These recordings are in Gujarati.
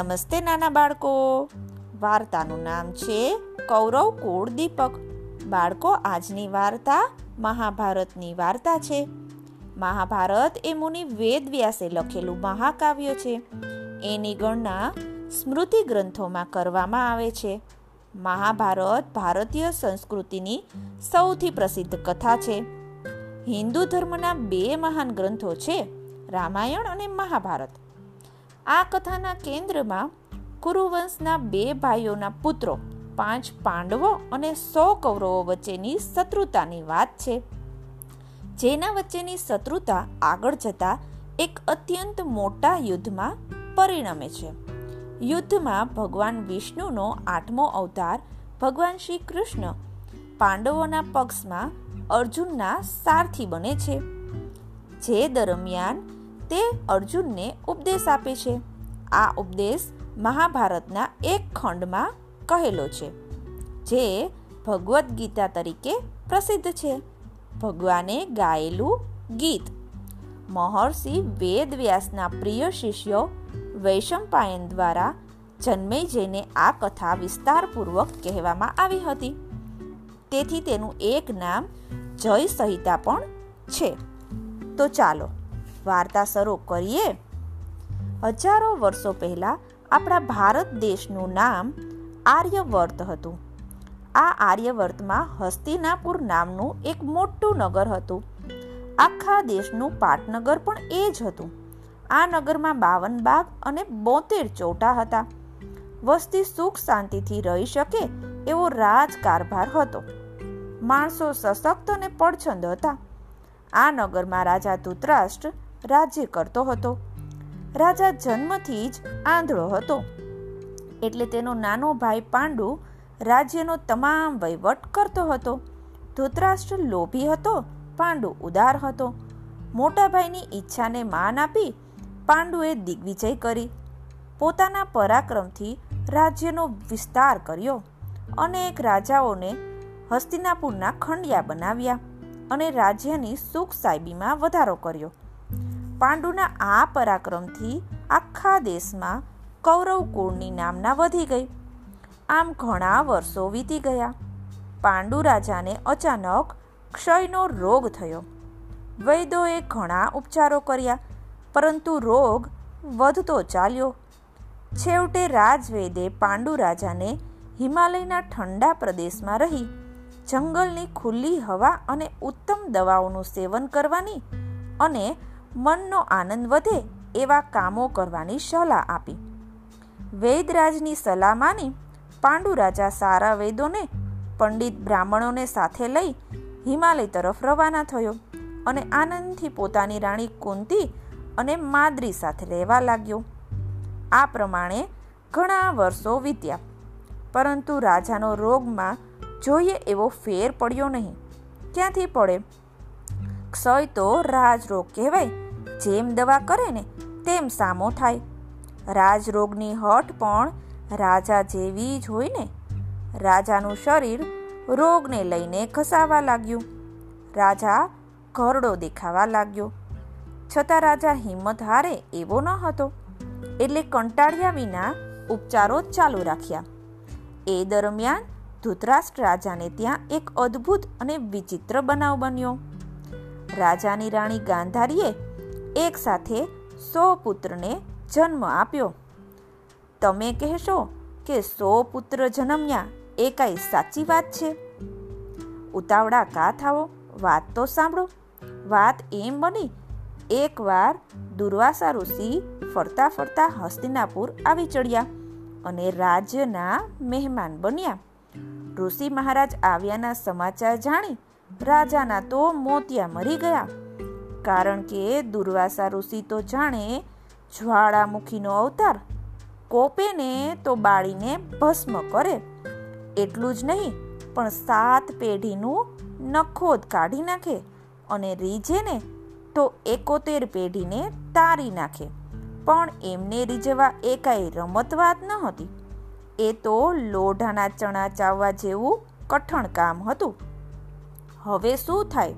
નમસ્તે નાના બાળકો. વાર્તાનું નામ છે કૌરવ કુળ દીપક. બાળકો, આજની વાર્તા મહાભારતની વાર્તા છે. મહાભારત એ મુનિ વેદ લખેલું મહાકાવ્ય છે. એની ગણના સ્મૃતિ ગ્રંથોમાં કરવામાં આવે છે. મહાભારત ભારતીય સંસ્કૃતિની સૌથી પ્રસિદ્ધ કથા છે. હિન્દુ ધર્મના બે મહાન ગ્રંથો છે, રામાયણ અને મહાભારત. આ કથાના કેન્દ્રમાં કુરુવંશના બે ભાઈઓના પુત્રો, પાંચ પાંડવો અને સો કૌરવો વચ્ચેની શત્રુતાની વાત છે. જેના વચ્ચેની શત્રુતા આગળ જતા એક અત્યંત મોટા યુદ્ધમાં પરિણમે છે. યુદ્ધમાં ભગવાન વિષ્ણુનો આઠમો અવતાર ભગવાન શ્રી કૃષ્ણ પાંડવોના પક્ષમાં અર્જુનના સારથી બને છે. જે દરમિયાન તે અર્જુનને ઉપદેશ આપે છે. આ ઉપદેશ મહાભારતના એક ખંડમાં કહેલો છે, જે ભગવદ્ ગીતા તરીકે પ્રસિદ્ધ છે. ભગવાને ગાયેલું ગીત. મહર્ષિ વેદવ્યાસના પ્રિય શિષ્યો વૈશંપાયન દ્વારા જન્મેજયને આ કથા વિસ્તારપૂર્વક કહેવામાં આવી હતી. તેથી તેનું એક નામ જય સંહિતા પણ છે. તો ચાલો વાર્તા શરૂ કરીએ. હજારો વર્ષો પહેલા આપણા ભારત દેશનું નામ આર્યવર્ત હતું. આ આર્યવર્તમાં હસ્તિનાપુર નામનું એક મોટું નગર હતું. આખા દેશનું પાટનગર પણ એ જ હતું. આ નગરમાં બાવન બાગ અને બોતેર ચોટા હતા. વસ્તી સુખ શાંતિથી રહી શકે એવો રાજકારભાર હતો. માણસો સશક્ત અને પડછંદ હતા. આ નગરમાં રાજા ધૂતરાષ્ટ્ર રાજ્ય કરતો હતો. રાજા જન્મથી જ આંધળો હતો. એટલે તેનો નાનો ભાઈ પાંડુ રાજ્યનો તમામ વહીવટ કરતો હતો. ધૃતરાષ્ટ્ર લોભી હતો, પાંડુ ઉદાર હતો. મોટા ભાઈની ઈચ્છાને માન આપી પાંડુએ દિગ્વિજય કરી. પોતાના પરાક્રમથી રાજ્યનો વિસ્તાર કર્યો. અનેક રાજાઓને હસ્તિનાપુરના ખંડિયા બનાવ્યા અને રાજ્યની સુખ સાહેબીમાં વધારો કર્યો. પાંડુના આ પરાક્રમથી આખા દેશમાં કૌરવ કુળની નામના વધી ગઈ. આમ ઘણા વર્ષો વીતી ગયા. પાંડુ રાજાને અચાનક ક્ષયનો રોગ થયો. વૈદોએ ઘણા ઉપચારો કર્યા, પરંતુ રોગ વધતો ચાલ્યો. છેવટે રાજવૈદે પાંડુ રાજાને હિમાલયના ઠંડા પ્રદેશમાં રહી, જંગલની ખુલ્લી હવા અને ઉત્તમ દવાઓનું સેવન કરવાની અને મનનો આનંદ વધે એવા કામો કરવાની સલાહ આપી. વૈદરાજની સલાહ માની પાંડુ રાજા સારા વૈદોને, પંડિત બ્રાહ્મણોને સાથે લઈ હિમાલય તરફ રવાના થયો અને આનંદથી પોતાની રાણી કુંતી અને માદ્રી સાથે રહેવા લાગ્યો. આ પ્રમાણે ઘણા વર્ષો વીત્યા, પરંતુ રાજાનો રોગમાં જોઈએ એવો ફેર પડ્યો નહીં. ક્યાંથી પડે? ક્ષય તો રાજરોગ કહેવાય જેમ દવા કરે ને તેમ સામો થાય. રાજરોગની હઠ પણ રાજા જેવી જ હોય ને. રાજાનું શરીર રોગને લઈને ઘસાવા લાગ્યું. રાજા ઘરડો દેખાવા લાગ્યો. છતાં રાજા હિંમત હારે એવો ન હતો. એટલે કંટાળ્યા વિના ઉપચારો ચાલુ રાખ્યા. એ દરમિયાન ધૃતરાષ્ટ્ર રાજાને ત્યાં એક અદ્ભુત અને વિચિત્ર બનાવ બન્યો. રાજાની રાણી ગાંધારીએ એક સાથે સો પુત્રને જન્મ આપ્યો. તમે કહેશો કે સો પુત્ર જન્મ્યા, એ કાંઈ સાચી વાત છે? ઉતાવળા કા થાવો વાત તો સાંભળો. વાત એમ બની, એકવાર દુર્વાસા ઋષિ ફરતા ફરતા હસ્તિનાપુર આવી ચડ્યા અને રાજ્યના મહેમાન બન્યા. ઋષિ મહારાજ આવ્યાના સમાચાર જાણી રાજાના તો મોતિયા મરી ગયા. કારણ કે દુર્વાસા ઋષિ તો જાણે જ્વાળામુખીનો અવતાર. કોપે ને તો બાળીને ભસ્મ કરે. એટલું જ નહીં, પણ સાત પેઢીનું નખોદ કાઢી નાખે અને રીઝેને તો એકોતેર પેઢીને તારી નાખે. પણ એમને રીઝવા એ કાંઈ રમત વાત ન હતી. એ તો લોઢાના ચણા ચાવવા જેવું કઠણ કામ હતું. હવે શું થાય?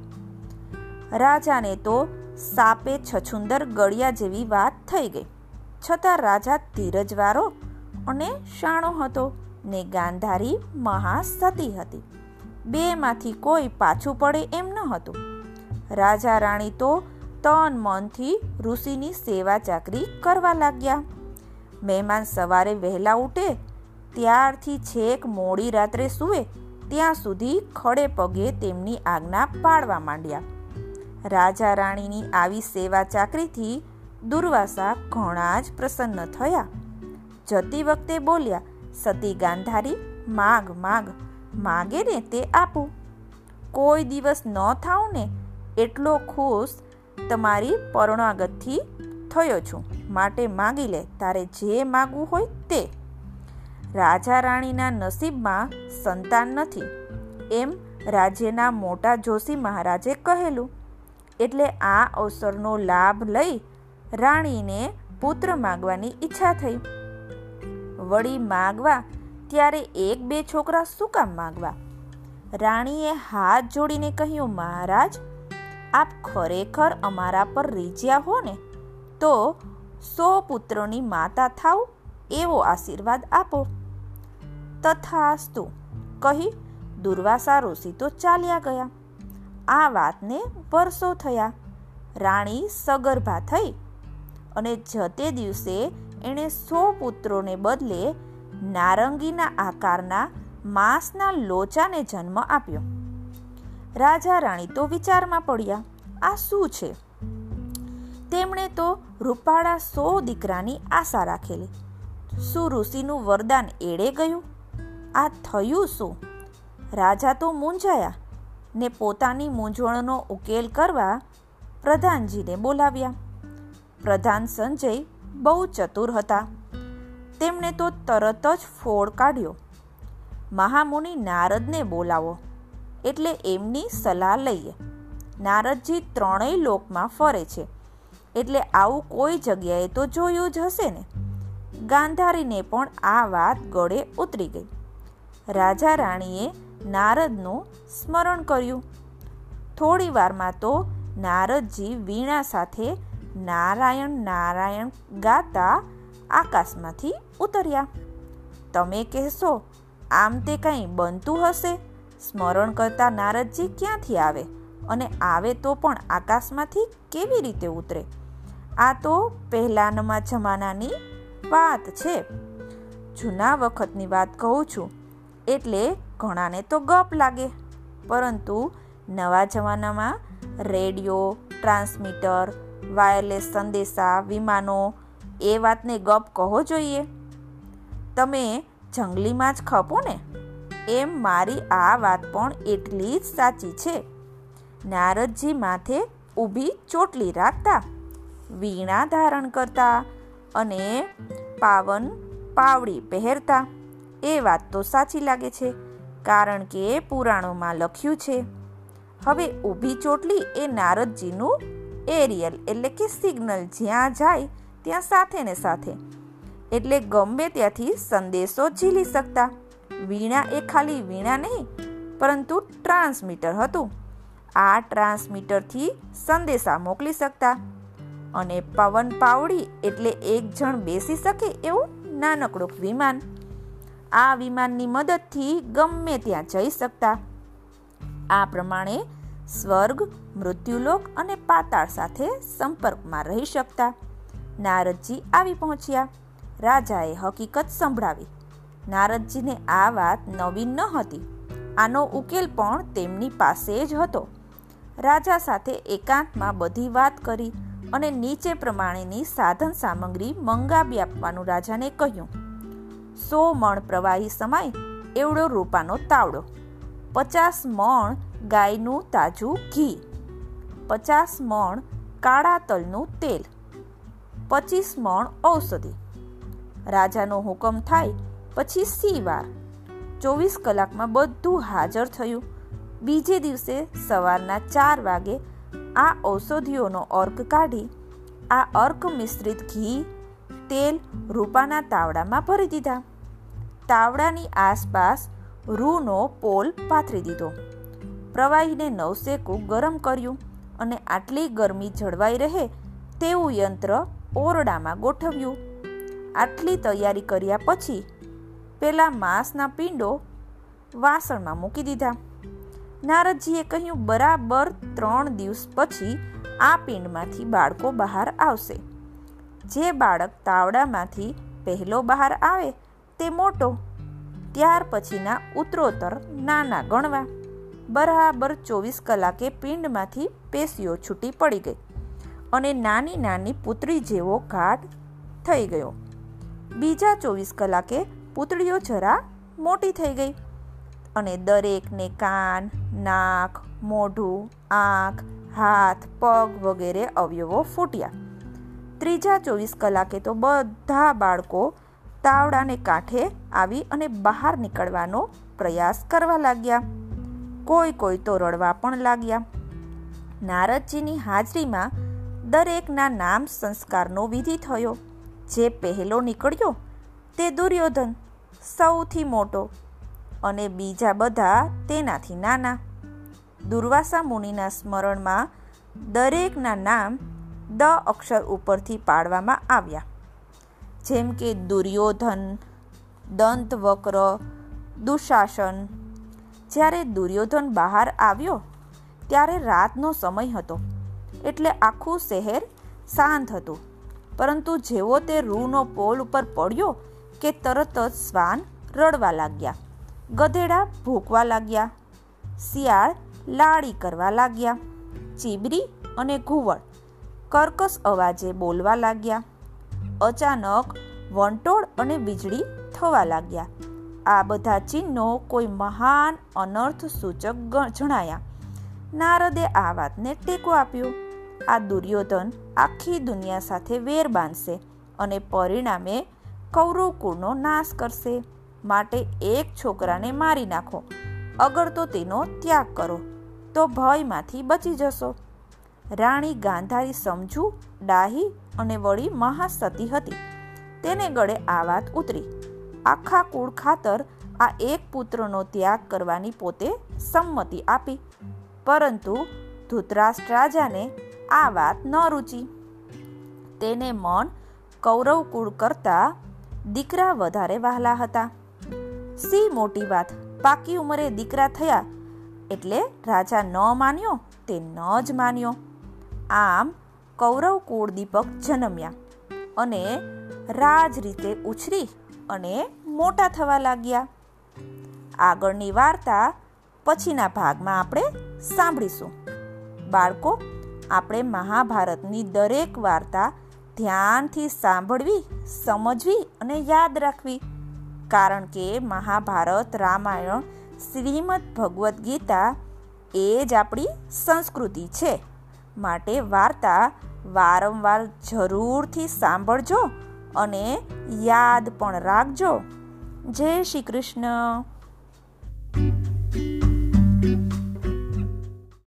રાજાને તો સાપે છછુંદર ગળ્યા જેવી વાત થઈ ગઈ. છતાં રાજા ધીરજવાળો અને શાણો હતો ને ગાંધારી મહાસતી હતી. બેમાંથી કોઈ પાછું પડે એમ ન હતું. રાજા રાણી તો તન મનથી ઋષિની સેવા ચાકરી કરવા લાગ્યા. મહેમાન સવારે વહેલા ઉઠે, ત્યારથી છેક મોડી રાત્રે સૂવે, ત્યાં સુધી ખડે પગે તેમની આજ્ઞા પાડવા માંડ્યા. રાજા રાણીની આવી સેવા ચાકરીથી દુર્વાસા ઘણા જ પ્રસન્ન થયા. જતી વખતે બોલ્યા, સતી ગાંધારી, માગ માગ, માગે ને તે આપું. કોઈ દિવસ ન થાવ ને એટલો ખુશ તમારી પરણાગતથી થયો છું. માટે માગી લે, તારે જે માગવું હોય તે. રાજા રાણીના નસીબમાં સંતાન નથી. એમ રાજ્યના મોટા જોશી મહારાજે કહેલું એટલે આ અવસરનો લાભ લઈ રાણીને પુત્ર માગવાની ઈચ્છા થઈ. વળી માગવા ત્યારે એક બે છોકરા શું કામ માગવા? રાણીએ હાથ જોડીને કહ્યું, મહારાજ, આપ ખરેખર અમારા પર રીજ્યા હો ને, તો સો પુત્રોની માતા થાવ એવો આશીર્વાદ આપો. તથાસ્તુ, કહી દુર્વાસા ઋષિ તો ચાલ્યા ગયા. આ વાતને વર્ષો થયા. રાણી સગર્ભા થઈ અને જતે દિવસે એણે સો પુત્રોને બદલે નારંગીના આકારના માંસના લોચાને જન્મ આપ્યો. રાજા રાણી તો વિચારમાં પડ્યા, આ શું છે? તેમણે તો રૂપાળા સો દીકરાની આશા રાખેલી. શું ઋષિનું વરદાન એળે ગયું. આ થયું શું? રાજા તો મૂંઝાયા. ને પોતાની મૂંઝવણનો ઉકેલ કરવા પ્રધાનજીને બોલાવ્યા. પ્રધાન સંજય બહુ ચતુર હતા. તેમણે તો તરત જ ફોડ કાઢ્યો. મહામુનિ નારદને બોલાવો, એટલે એમની સલાહ લઈએ. નારદજી ત્રણેય લોકમાં ફરે છે, એટલે આવું કોઈ જગ્યાએ તો જોયું જ હશે ને? ગાંધારીને પણ આ વાત ગળે ઉતરી ગઈ. રાજા રાણીએ નારદનું સ્મરણ કર્યું. થોડી વારમાં તો નારદજી વીણા સાથે નારાયણ નારાયણ ગાતા આકાશમાંથી ઉતર્યા. તમે કહેશો, આમ તે કંઈ બનતું હશે? સ્મરણ કરતા નારદજી ક્યાંથી આવે? અને આવે તો પણ આકાશમાંથી કેવી રીતે ઉતરે? આ તો પહેલાના જમાનાની વાત છે. જૂના વખતની વાત કહું છું. એટલે ઘણાને તો ગપ લાગે. પરંતુ નવા જમાનામાં રેડિયો, ટ્રાન્સમીટર, વાયરલેસ સંદેશા, વિમાનો, એ વાતને ગપ કહો જોઈએ. તમે જંગલીમાં જ ખપો ને? એમ મારી આ વાત પણ એટલી જ સાચી છે. નારદજી માથે ઊભી ચોટલી રાખતા, વીણા ધારણ કરતા અને પાવન પાવડી પહેરતા. એ વાત તો સાચી લાગે છે. કારણ કે પુરાણોમાં લખ્યું છે. હવે ઊભી ચોટલી એ નારદજીનું એરિયલ, એટલે કે સિગ્નલ, જ્યાં જાય ત્યાં સાથે ને સાથે. એટલે ગમે ત્યાંથી સંદેશો ઝીલી શકતા. વીણા એ ખાલી વીણા નહીં, પરંતુ ટ્રાન્સમીટર હતું. આ ટ્રાન્સમીટરથી સંદેશા મોકલી શકતા. અને પવન પાવડી એટલે એક જણ બેસી શકે એવું નાનકડું વિમાન. આ વિમાનની મદદથી ગમે ત્યાં જઈ શકતા. આ પ્રમાણે સ્વર્ગ, મૃત્યુલોક અને પાતાળ સાથે સંપર્કમાં રહી શકતા. નારદજી આવી પહોંચ્યા. રાજાએ હકીકત સંભળાવી. નારદજીને આ વાત નવીન ન હતી. આનો ઉકેલ પણ તેમની પાસે જ હતો. રાજા સાથે એકાંતમાં બધી વાત કરી અને નીચે પ્રમાણેની સાધન સામગ્રી મંગાવી આપવાનું રાજાને કહ્યું. સો મણ પ્રવાહી સમાય એવડો રૂપાનો તાવડો. પચાસ મણ ગાયનું તાજું ઘી. પચાસ મણ કાળા તલનું તેલ. પચીસ મણ ઔષધિ. રાજાનો હુકમ થાય પછી સી વાર ચોવીસ કલાકમાં બધું હાજર થયું. બીજે દિવસે સવારના ચાર વાગે આ ઔષધિઓનો અર્ક કાઢી, આ અર્ક મિશ્રિત ઘી તેલ રૂપાના તાવડામાં ભરી દીધા. તાવડાની આસપાસ રૂનો પોલ પાથરી દીધો. પ્રવાહીને નવસેકું ગરમ કર્યું અને આટલી ગરમી જળવાઈ રહે તેવું યંત્ર ઓરડામાં ગોઠવ્યું. આટલી તૈયારી કર્યા પછી પેલા માંસના પિંડો વાસણમાં મૂકી દીધા. નારદજીએ કહ્યું, બરાબર ત્રણ દિવસ પછી આ પિંડમાંથી બાળકો બહાર આવશે. જે બાળક તાવડામાંથી પહેલો બહાર આવે તે મોટો, ત્યાર પછીના ઉત્તરોત્તર નાના ગણવા. બરાબર ચોવીસ કલાકે પિંડમાંથી પેશીઓ છૂટી પડી ગઈ અને નાની નાની પુતળી જેવો ઘાટ થઈ ગયો. બીજા ચોવીસ કલાકે પૂતળીઓ જરા મોટી થઈ ગઈ અને દરેકને કાન, નાક, મોઢું, આંખ, હાથ, પગ વગેરે અવયવો ફૂટ્યા. ત્રીજા ચોવીસ કલાકે તો બધા બાળકો તાવડાને કાંઠે આવી અને બહાર નીકળવાનો પ્રયાસ કરવા લાગ્યા. કોઈ કોઈ તો રડવા પણ લાગ્યા. નારદજીની હાજરીમાં દરેકના નામ સંસ્કારનો વિધિ થયો. જે પહેલો નીકળ્યો તે દુર્યોધન, સૌથી મોટો અને બીજા બધા તેનાથી નાના. દુર્વાસા મુનિના સ્મરણમાં દરેકના નામ દ અક્ષર ઉપરથી પાડવામાં આવ્યા. જેમ કે દુર્યોધન, દંતવક્ર, દુશાસન. જ્યારે દુર્યોધન બહાર આવ્યો, ત્યારે રાતનો સમય હતો. એટલે આખું શહેર શાંત હતું. પરંતુ જેવો તે રૂનો પોલ ઉપર પડ્યો કે તરત જ શ્વાન રડવા લાગ્યા. ગધેડા ભૂકવા લાગ્યા. શિયાળ લાડી કરવા લાગ્યા. ચીબરી અને ઘુવડ કર્કશ અવાજે બોલવા લાગ્યા. અચાનક વંટોળ અને વીજળી થવા લાગ્યા. આ બધા ચિહ્નો કોઈ મહાન અનર્થ સૂચક જણાયા. નારદે આ વાતને ટેકો આપ્યો. આ દુર્યોધન આખી દુનિયા સાથે વેર બાંધશે અને પરિણામે કૌરવ કુળનો નાશ કરશે. માટે એક છોકરાને મારી નાખો. અગર તો તેનો ત્યાગ કરો, તો ભયમાંથી બચી જશો. રાણી ગાંધારી સમજુ, ડાહી અને વળી મહાસતી હતી. તેને ગળે આ વાત ઉતરી. આખા કુળ ખાતર આ એક પુત્રનો ત્યાગ કરવાની પોતે સંમતિ આપી. પરંતુ ધૃતરાષ્ટ્ર રાજાને આ વાત ન રૂચી. તેને મન કૌરવ કુળ કરતા દીકરા વધારે વહાલા હતા. સી મોટી વાત, પાકી ઉંમરે દીકરા થયા એટલે રાજા ન માન્યો, તે ન જ માન્યો. આમ કૌરવ કુળ દીપક જન્મ્યા અને રાજ રીતે ઉછરી અને મોટા થવા લાગ્યા. આગળની વાર્તા પછીના ભાગમાં આપણે સાંભળીશું. બાળકો, આપણે મહાભારતની દરેક વાર્તા ધ્યાનથી સાંભળવી, સમજવી અને યાદ રાખવી. કારણ કે મહાભારત, રામાયણ, શ્રીમદ ભગવદ્ ગીતા એ જ આપણી સંસ્કૃતિ છે. માટે વાર્તા વારંવાર જરૂરથી સાંભળજો અને યાદ પણ રાખજો. જય શ્રી કૃષ્ણ.